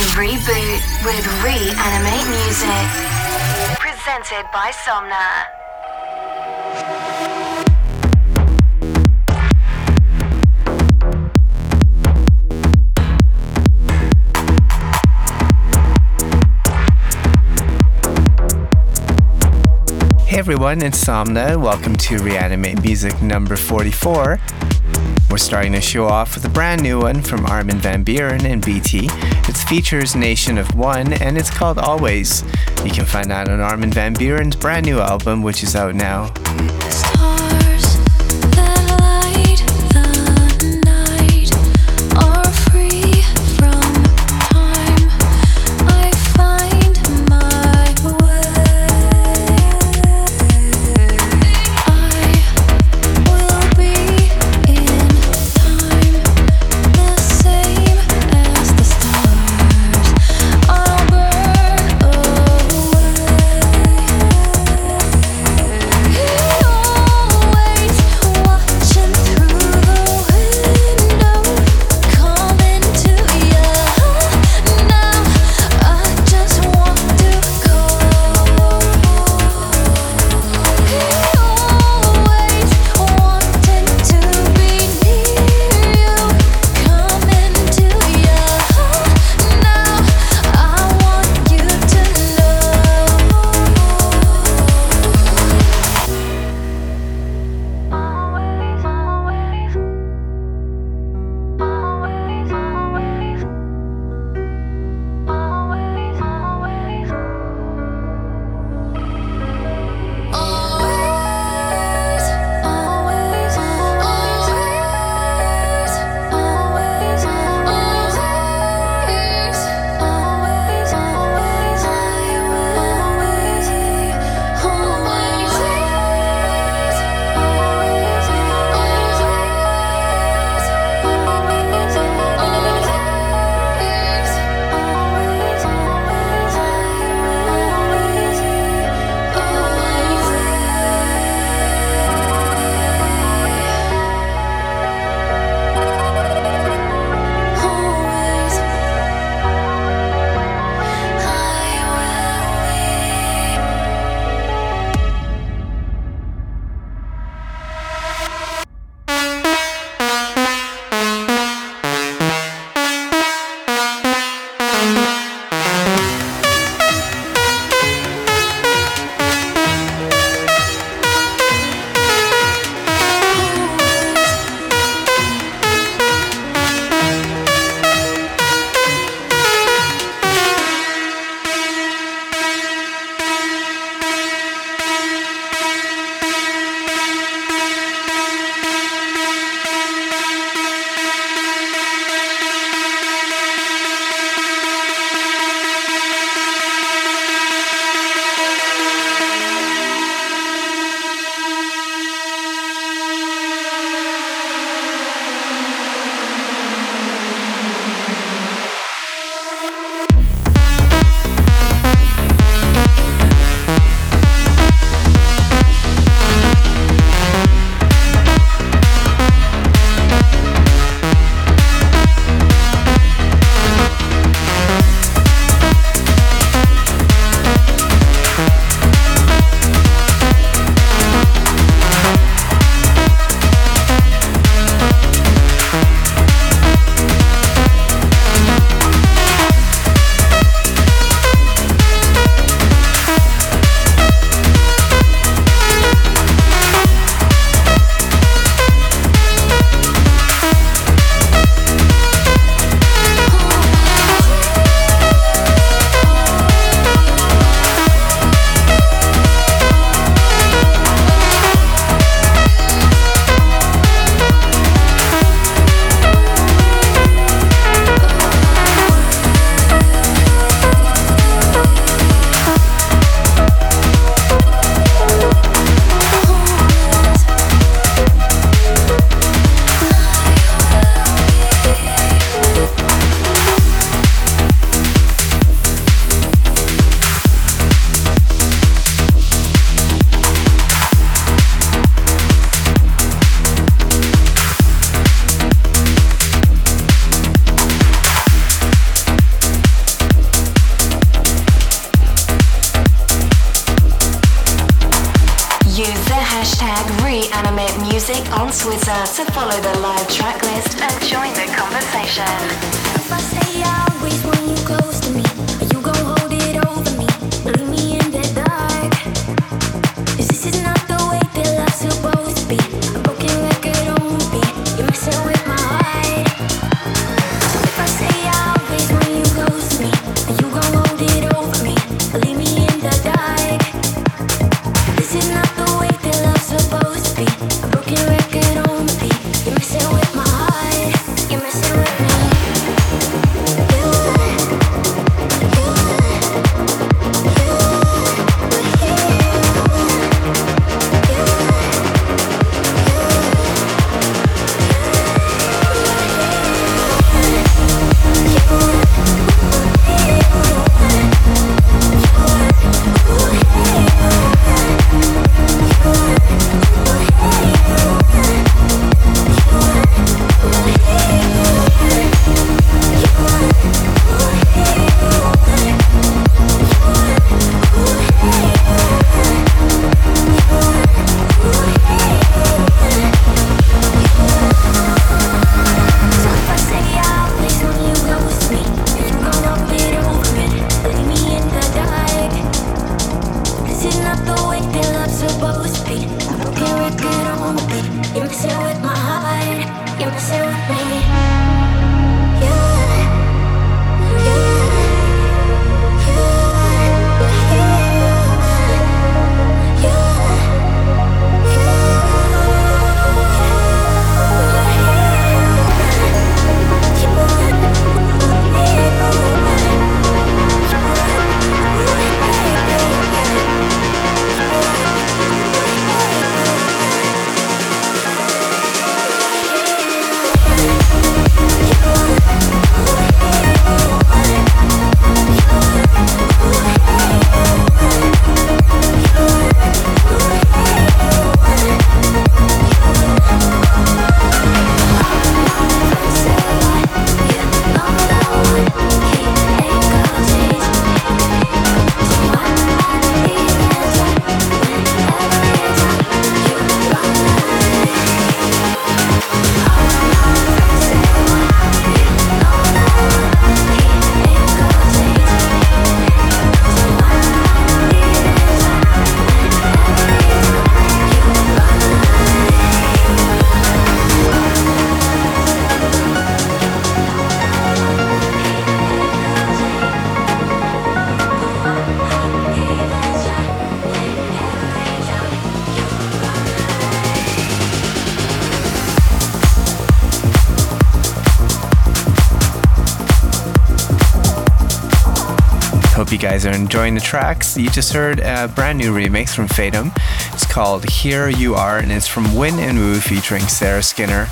to reboot with Reanimate Music. Presented by Somna. Hey everyone, it's Somna. Welcome to Reanimate Music number 44. We're starting the show off with a brand new one from Armin van Buuren and BT. It features Nation of One and it's called Always. You can find that on Armin van Buuren's brand new album, which is out now. enjoying the tracks. You just heard a brand new remix from Fatum. It's called Here You Are, and it's from Win and Wu featuring Sarah Skinner.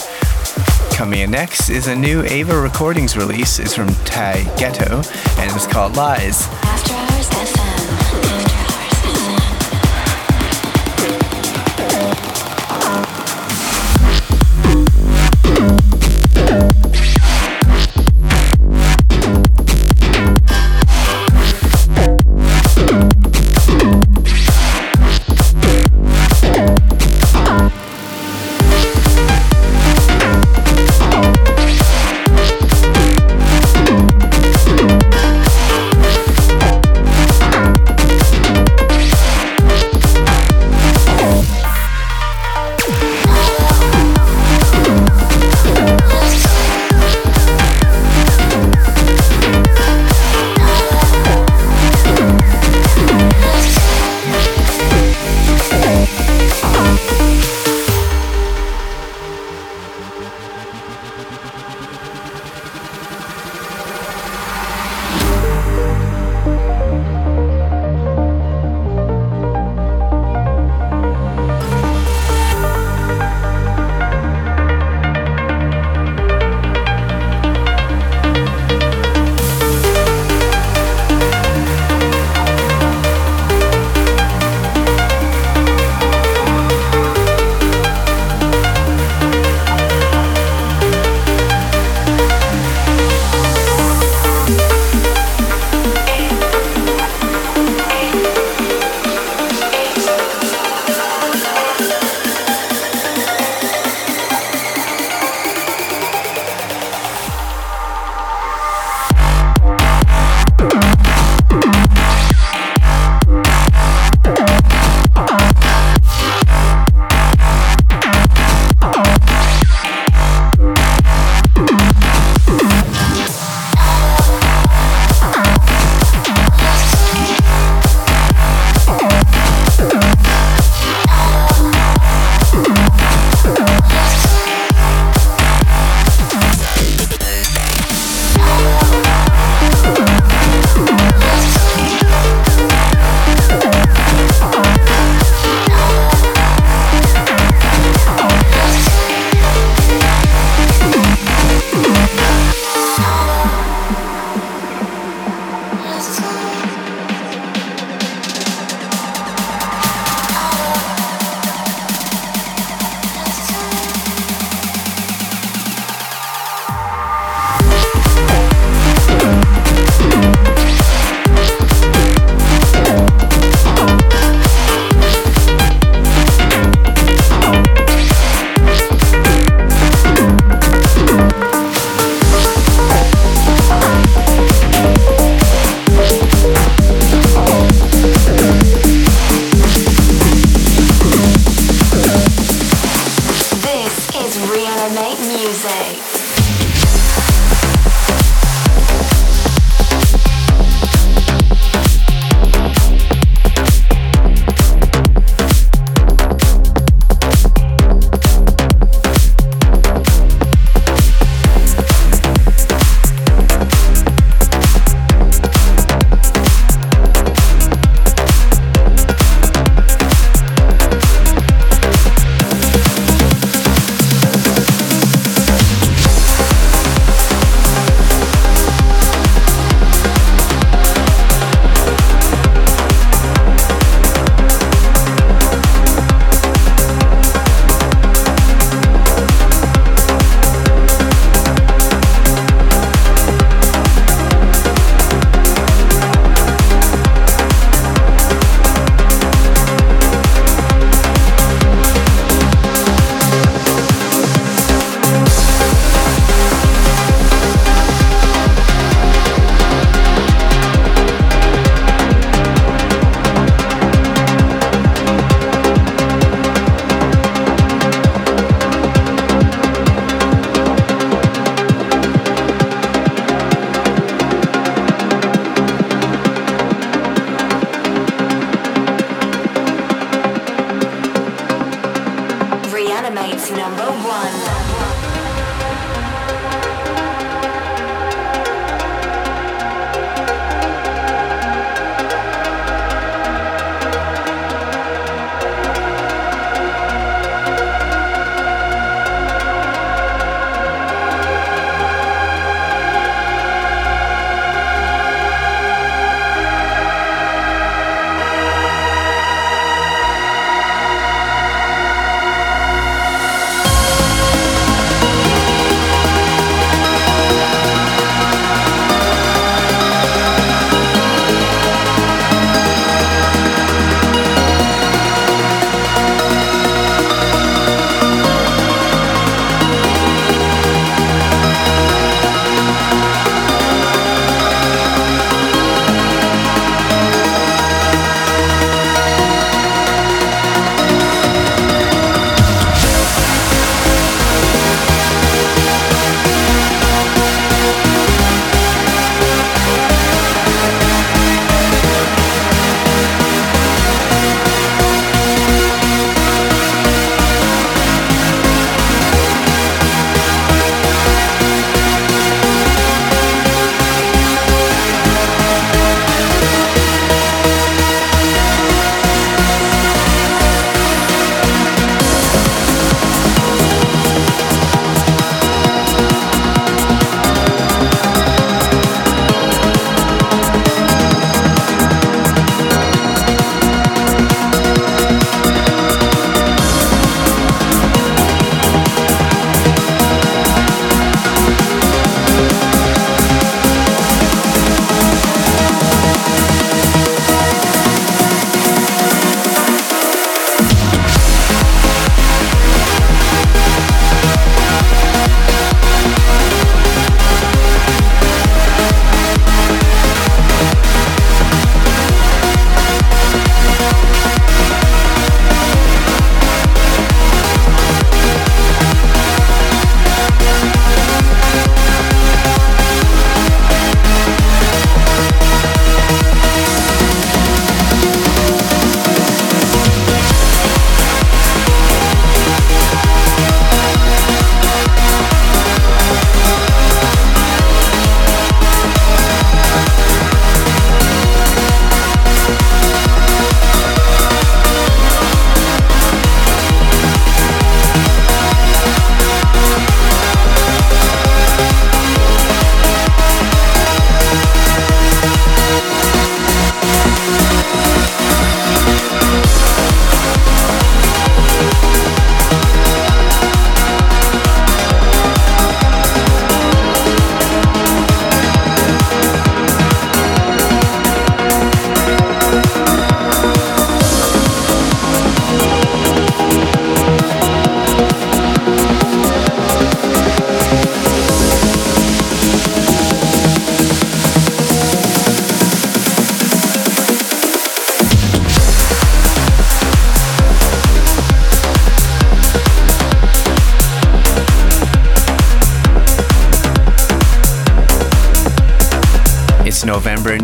Coming in next is a new Ava Recordings release. It's from Tai Ghetto, and it's called Lies.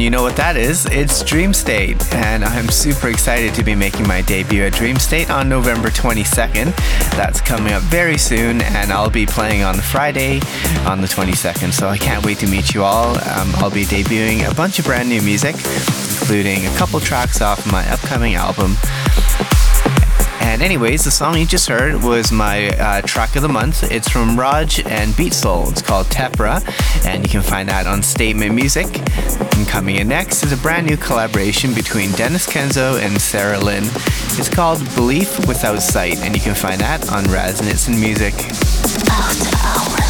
You know what that is? It's Dreamstate, and I'm super excited to be making my debut at Dreamstate on November 22nd. That's coming up very soon, and I'll be playing on Friday on the 22nd, so I can't wait to meet you all. Um, I'll be debuting a bunch of brand new music, including a couple tracks off my upcoming album. And anyways, the song you just heard was my uh, track of the month. It's from Raj and Beat Soul. It's called Tepra, and you can find that on Statement Music. And coming in next is a brand new collaboration between Denis Kenzo and Sarah Lynn. It's called Belief Without Sight, and you can find that on Resonance and Music. After hours.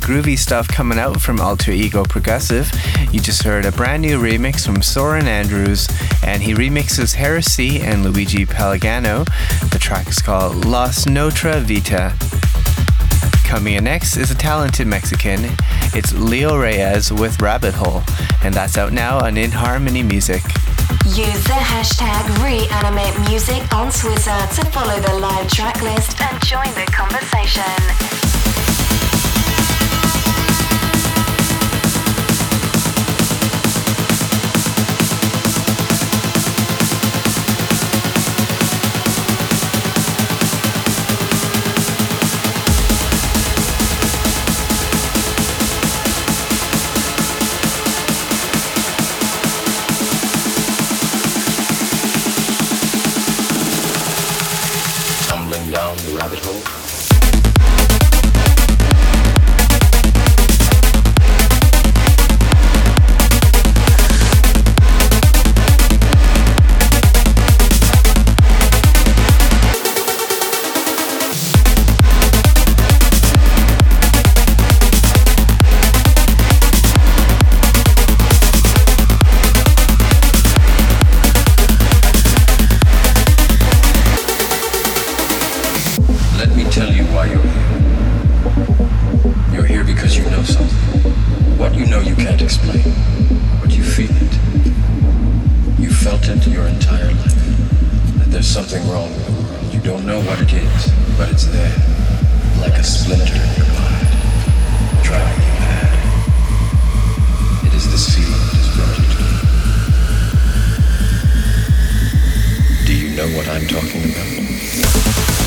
Groovy stuff coming out from Alter Ego Progressive. You just heard a brand new remix from Soren Andrews, and he remixes Heresy and Luigi Pellegano. The track is called Las Notre Vita. Coming in next is a talented Mexican. It's Leo Reyes with Rabbit Hole, and that's out now on In Harmony Music. Use the hashtag ReanimateMusic on Twitter to follow the live track list and join the conversation. can't explain, but you feel it. You felt it your entire life. That there's something wrong with the world. You don't know what it is, but it's there, like a splinter in your mind, driving you mad. It is this feeling that has brought you to me. Do you know what I'm talking about?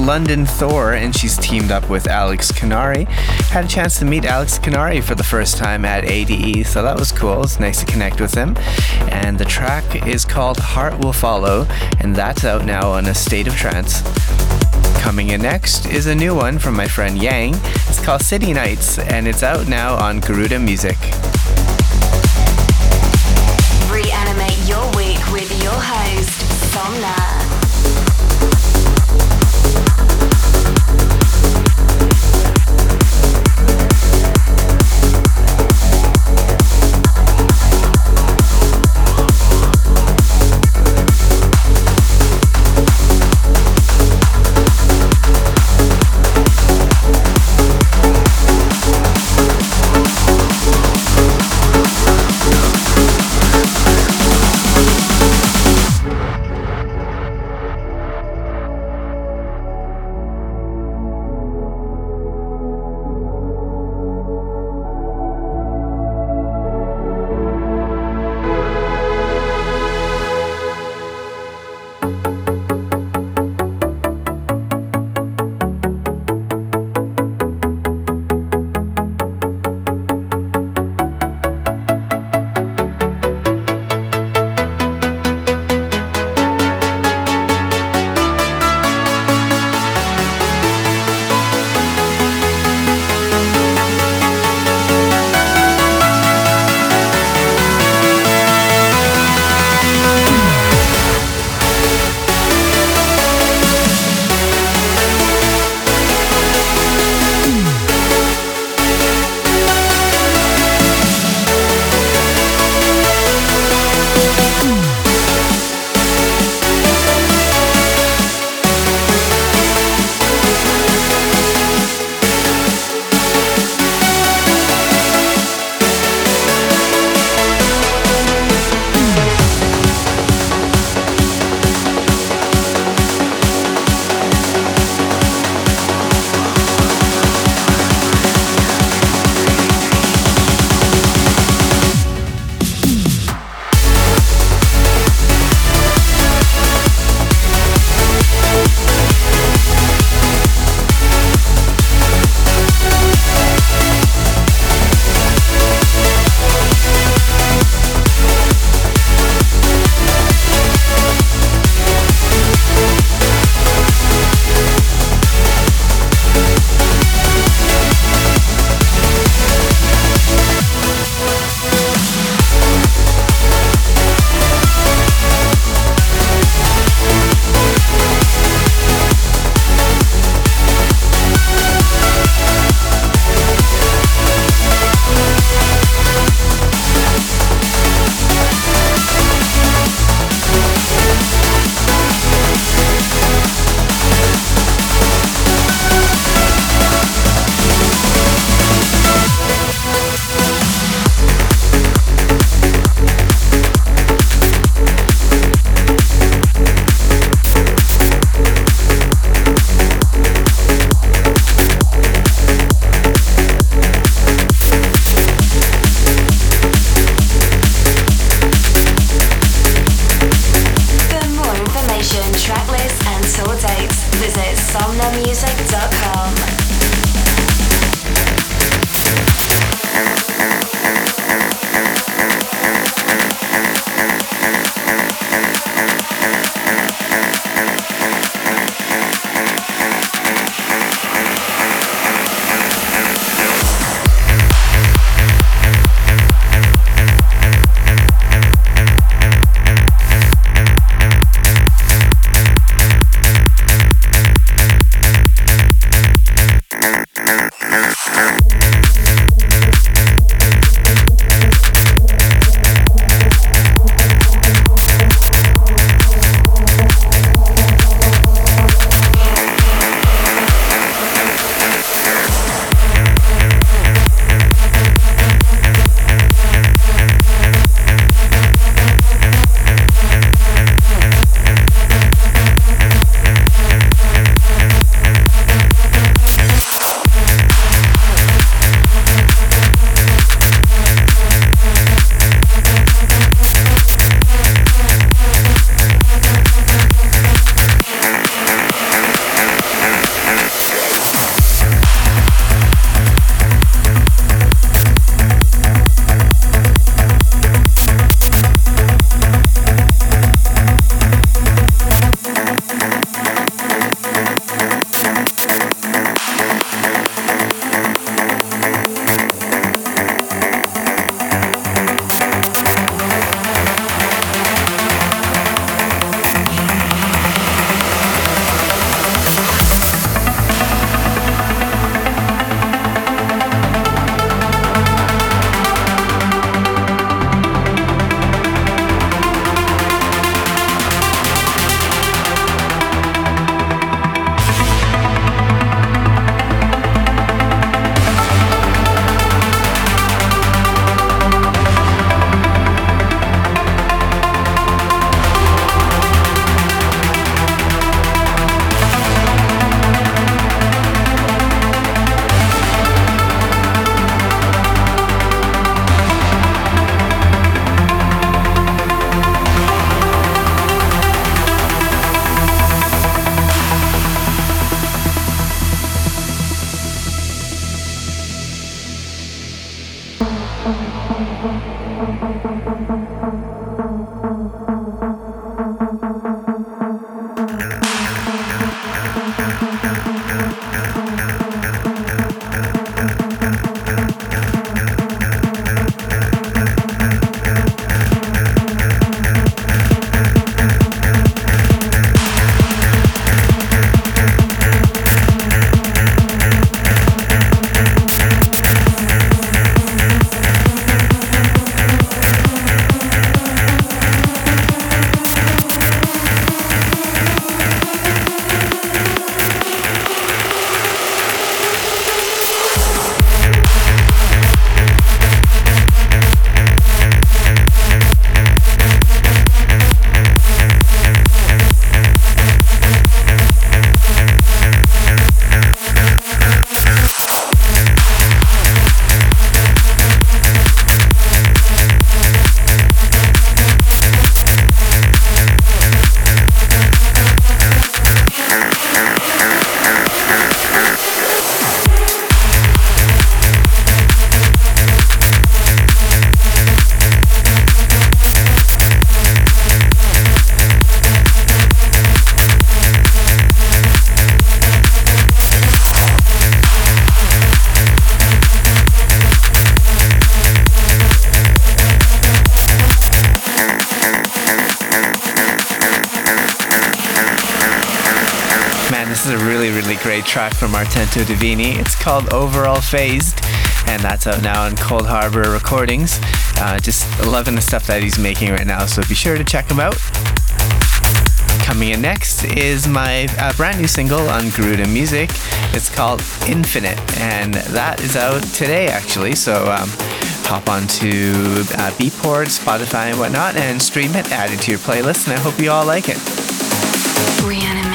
London Thor, and she's teamed up with Alex Kunnari. Had a chance to meet Alex Kunnari for the first time at ADE, so that was cool. It's nice to connect with him. And the track is called Heart Will Follow, and that's out now on A State of Trance. Coming in next is a new one from my friend Yang. It's called City Nights, and it's out now on Garuda Music. From Artento Divini. It's called Overall Phased, and that's out now on Coldharbour Recordings. Uh, just loving the stuff that he's making right now, so be sure to check him out. Coming in next is my uh, brand new single on Garuda Music. It's called Infinite, and that is out today actually. So um, hop onto uh, Beatport, Spotify, and whatnot, and stream it, add it to your playlist, and I hope you all like it. Reanimate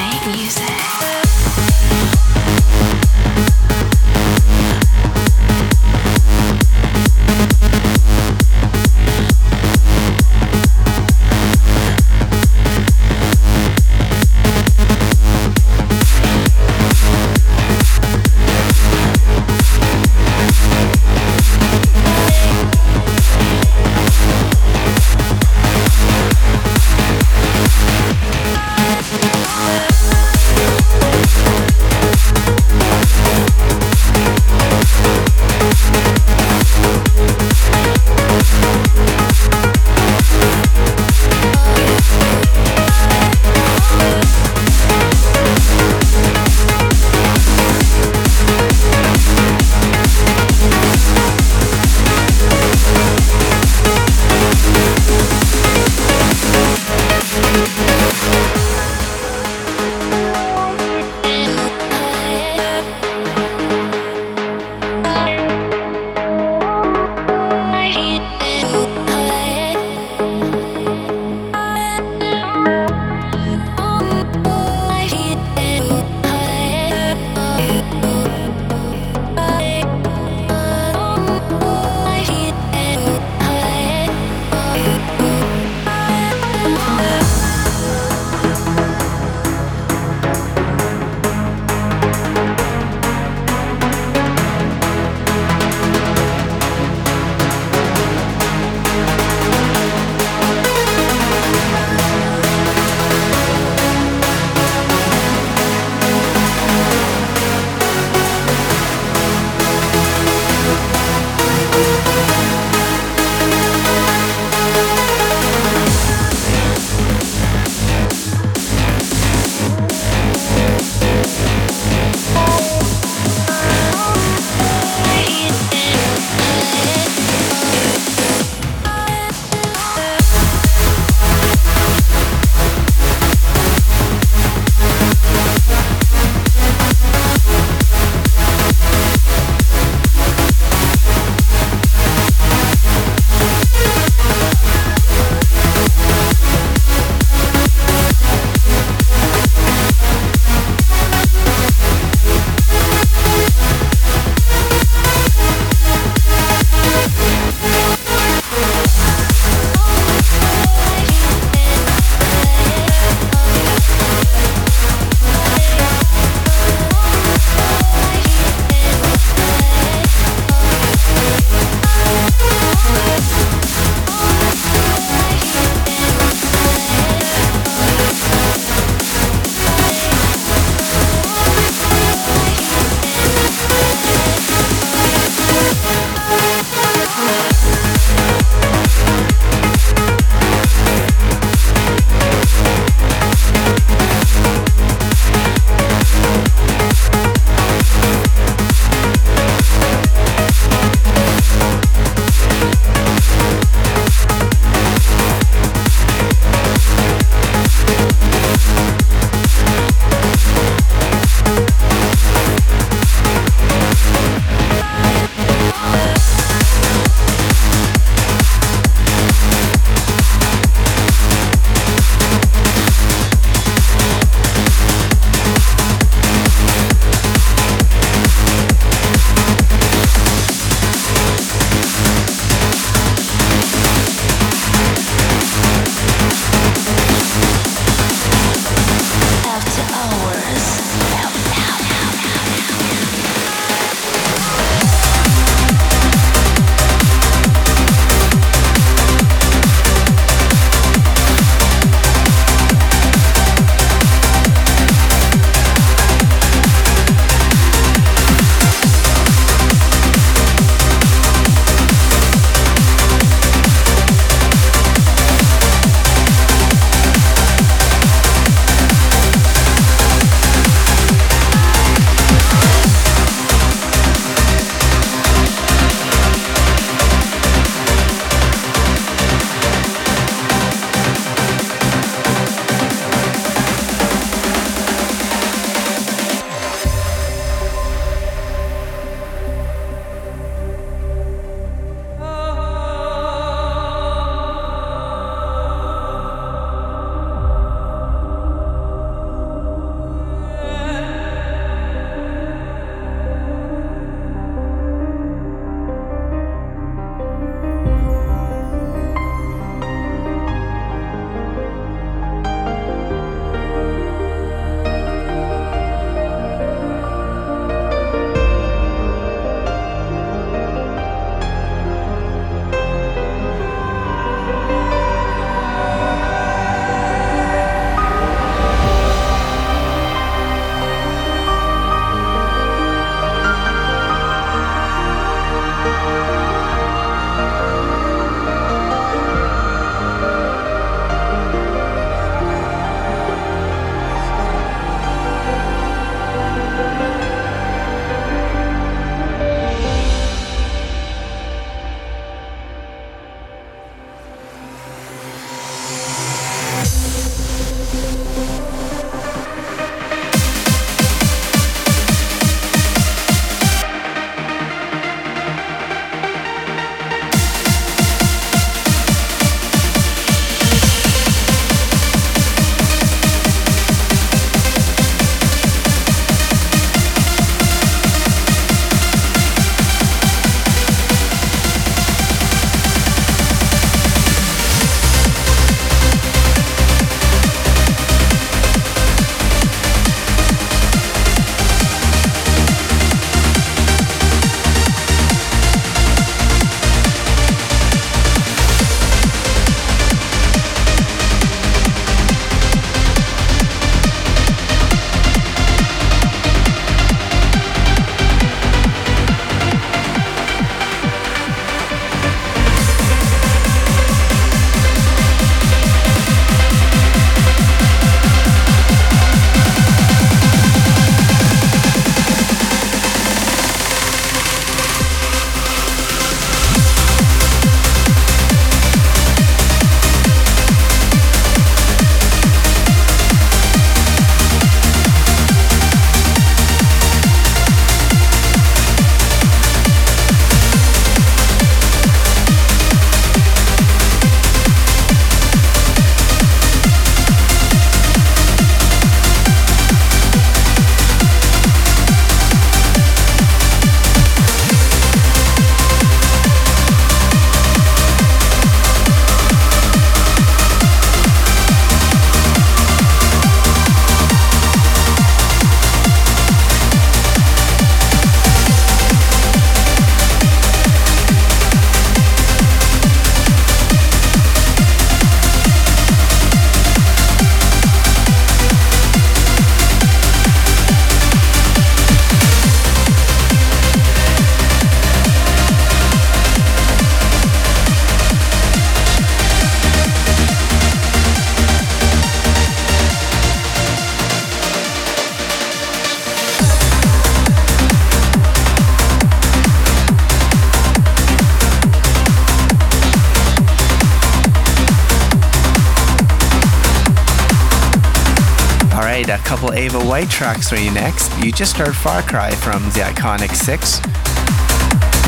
White tracks for you next. You just heard Far Cry from the iconic Six.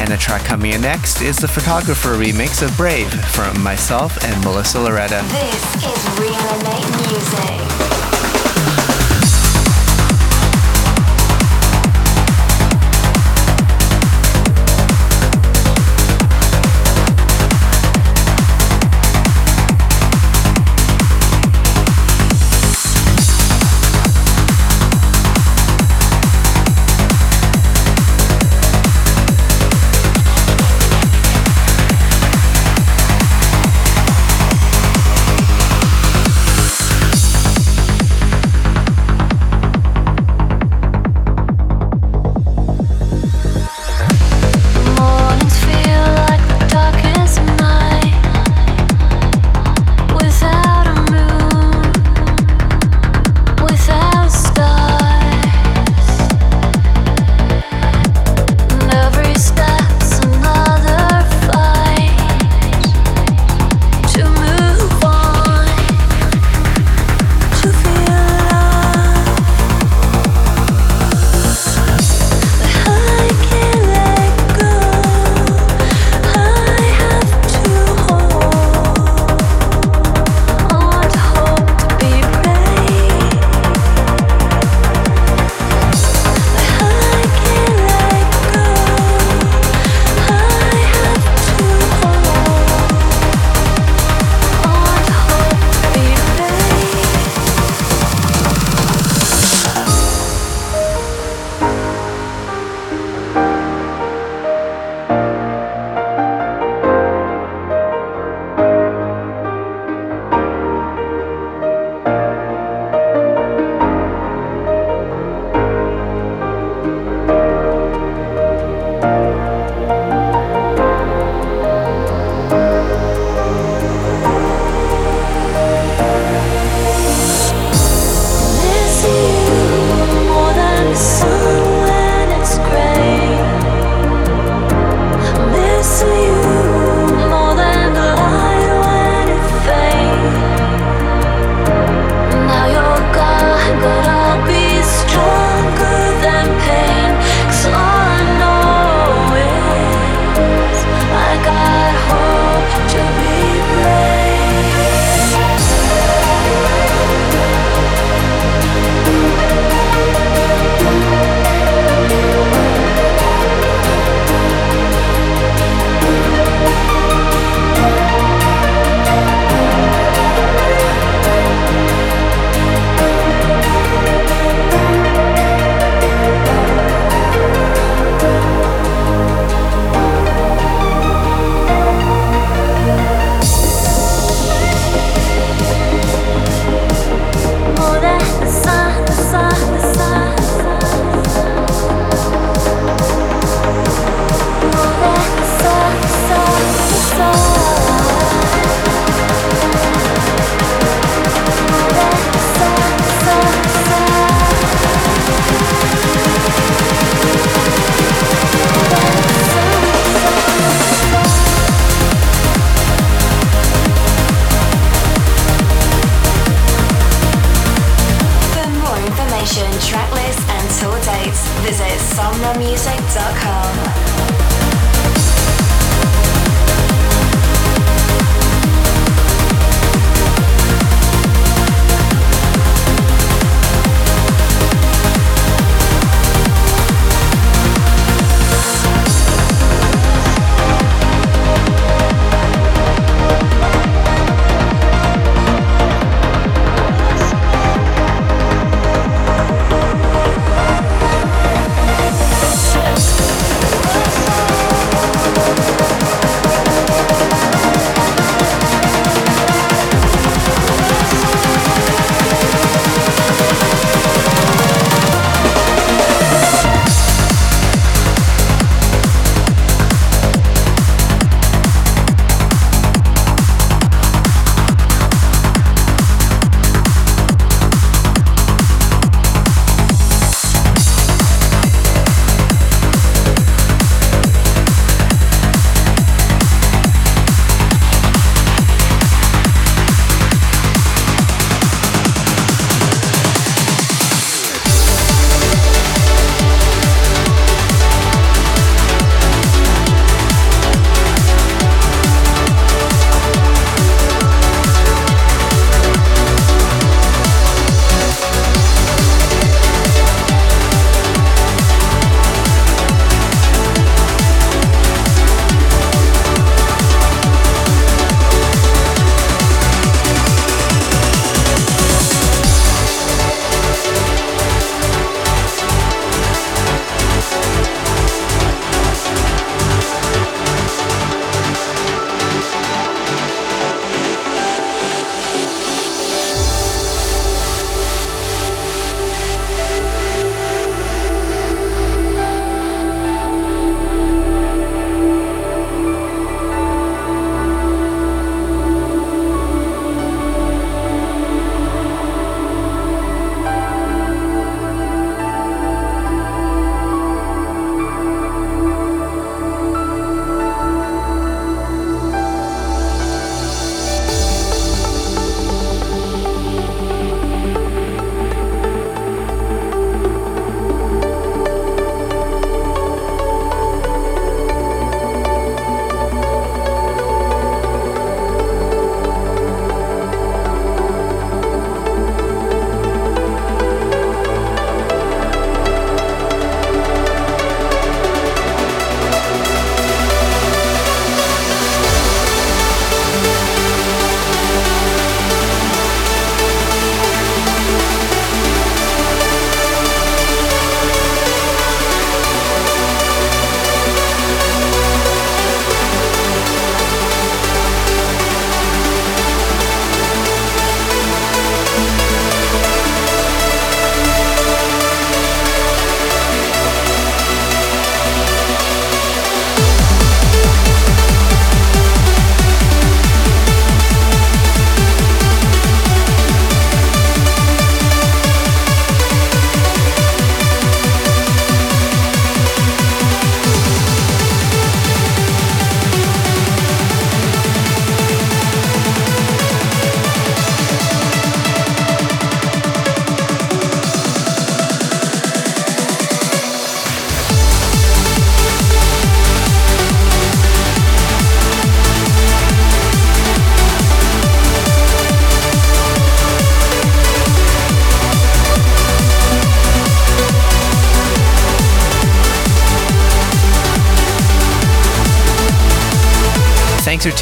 And the track coming in next is the photographer remix of Brave from myself and Melissa Loretta. This is Reanimate Music.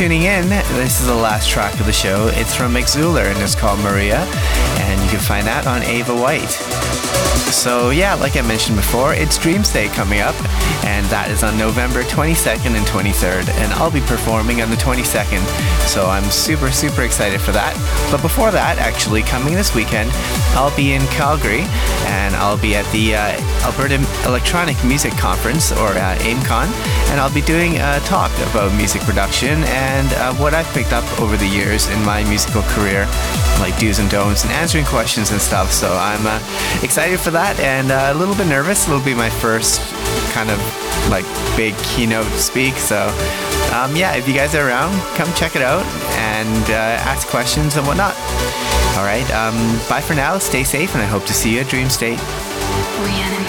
Tuning in. This is the last track of the show. It's from Exuler and it's called Maria, and you can find that on Ava White. So, yeah, like I mentioned before, it's Dreamstate coming up, and that is on November 22nd and 23rd, and I'll be performing on the 22nd, so I'm super, super excited for that. But before that, actually, coming this weekend, I'll be in Calgary, and I'll be at the uh, Alberta Electronic Music Conference, or uh, AEMCON, and I'll be doing a talk about music production and uh, what I've picked up over the years in my musical career, like do's and don'ts, and answering questions and stuff. So I'm uh, excited for that and uh, a little bit nervous. It'll be my first kind of like big keynote speak. So um, yeah, if you guys are around, come check it out and uh, ask questions and whatnot. All right, um, bye for now. Stay safe, and I hope to see you at Dreamstate. Reanimate.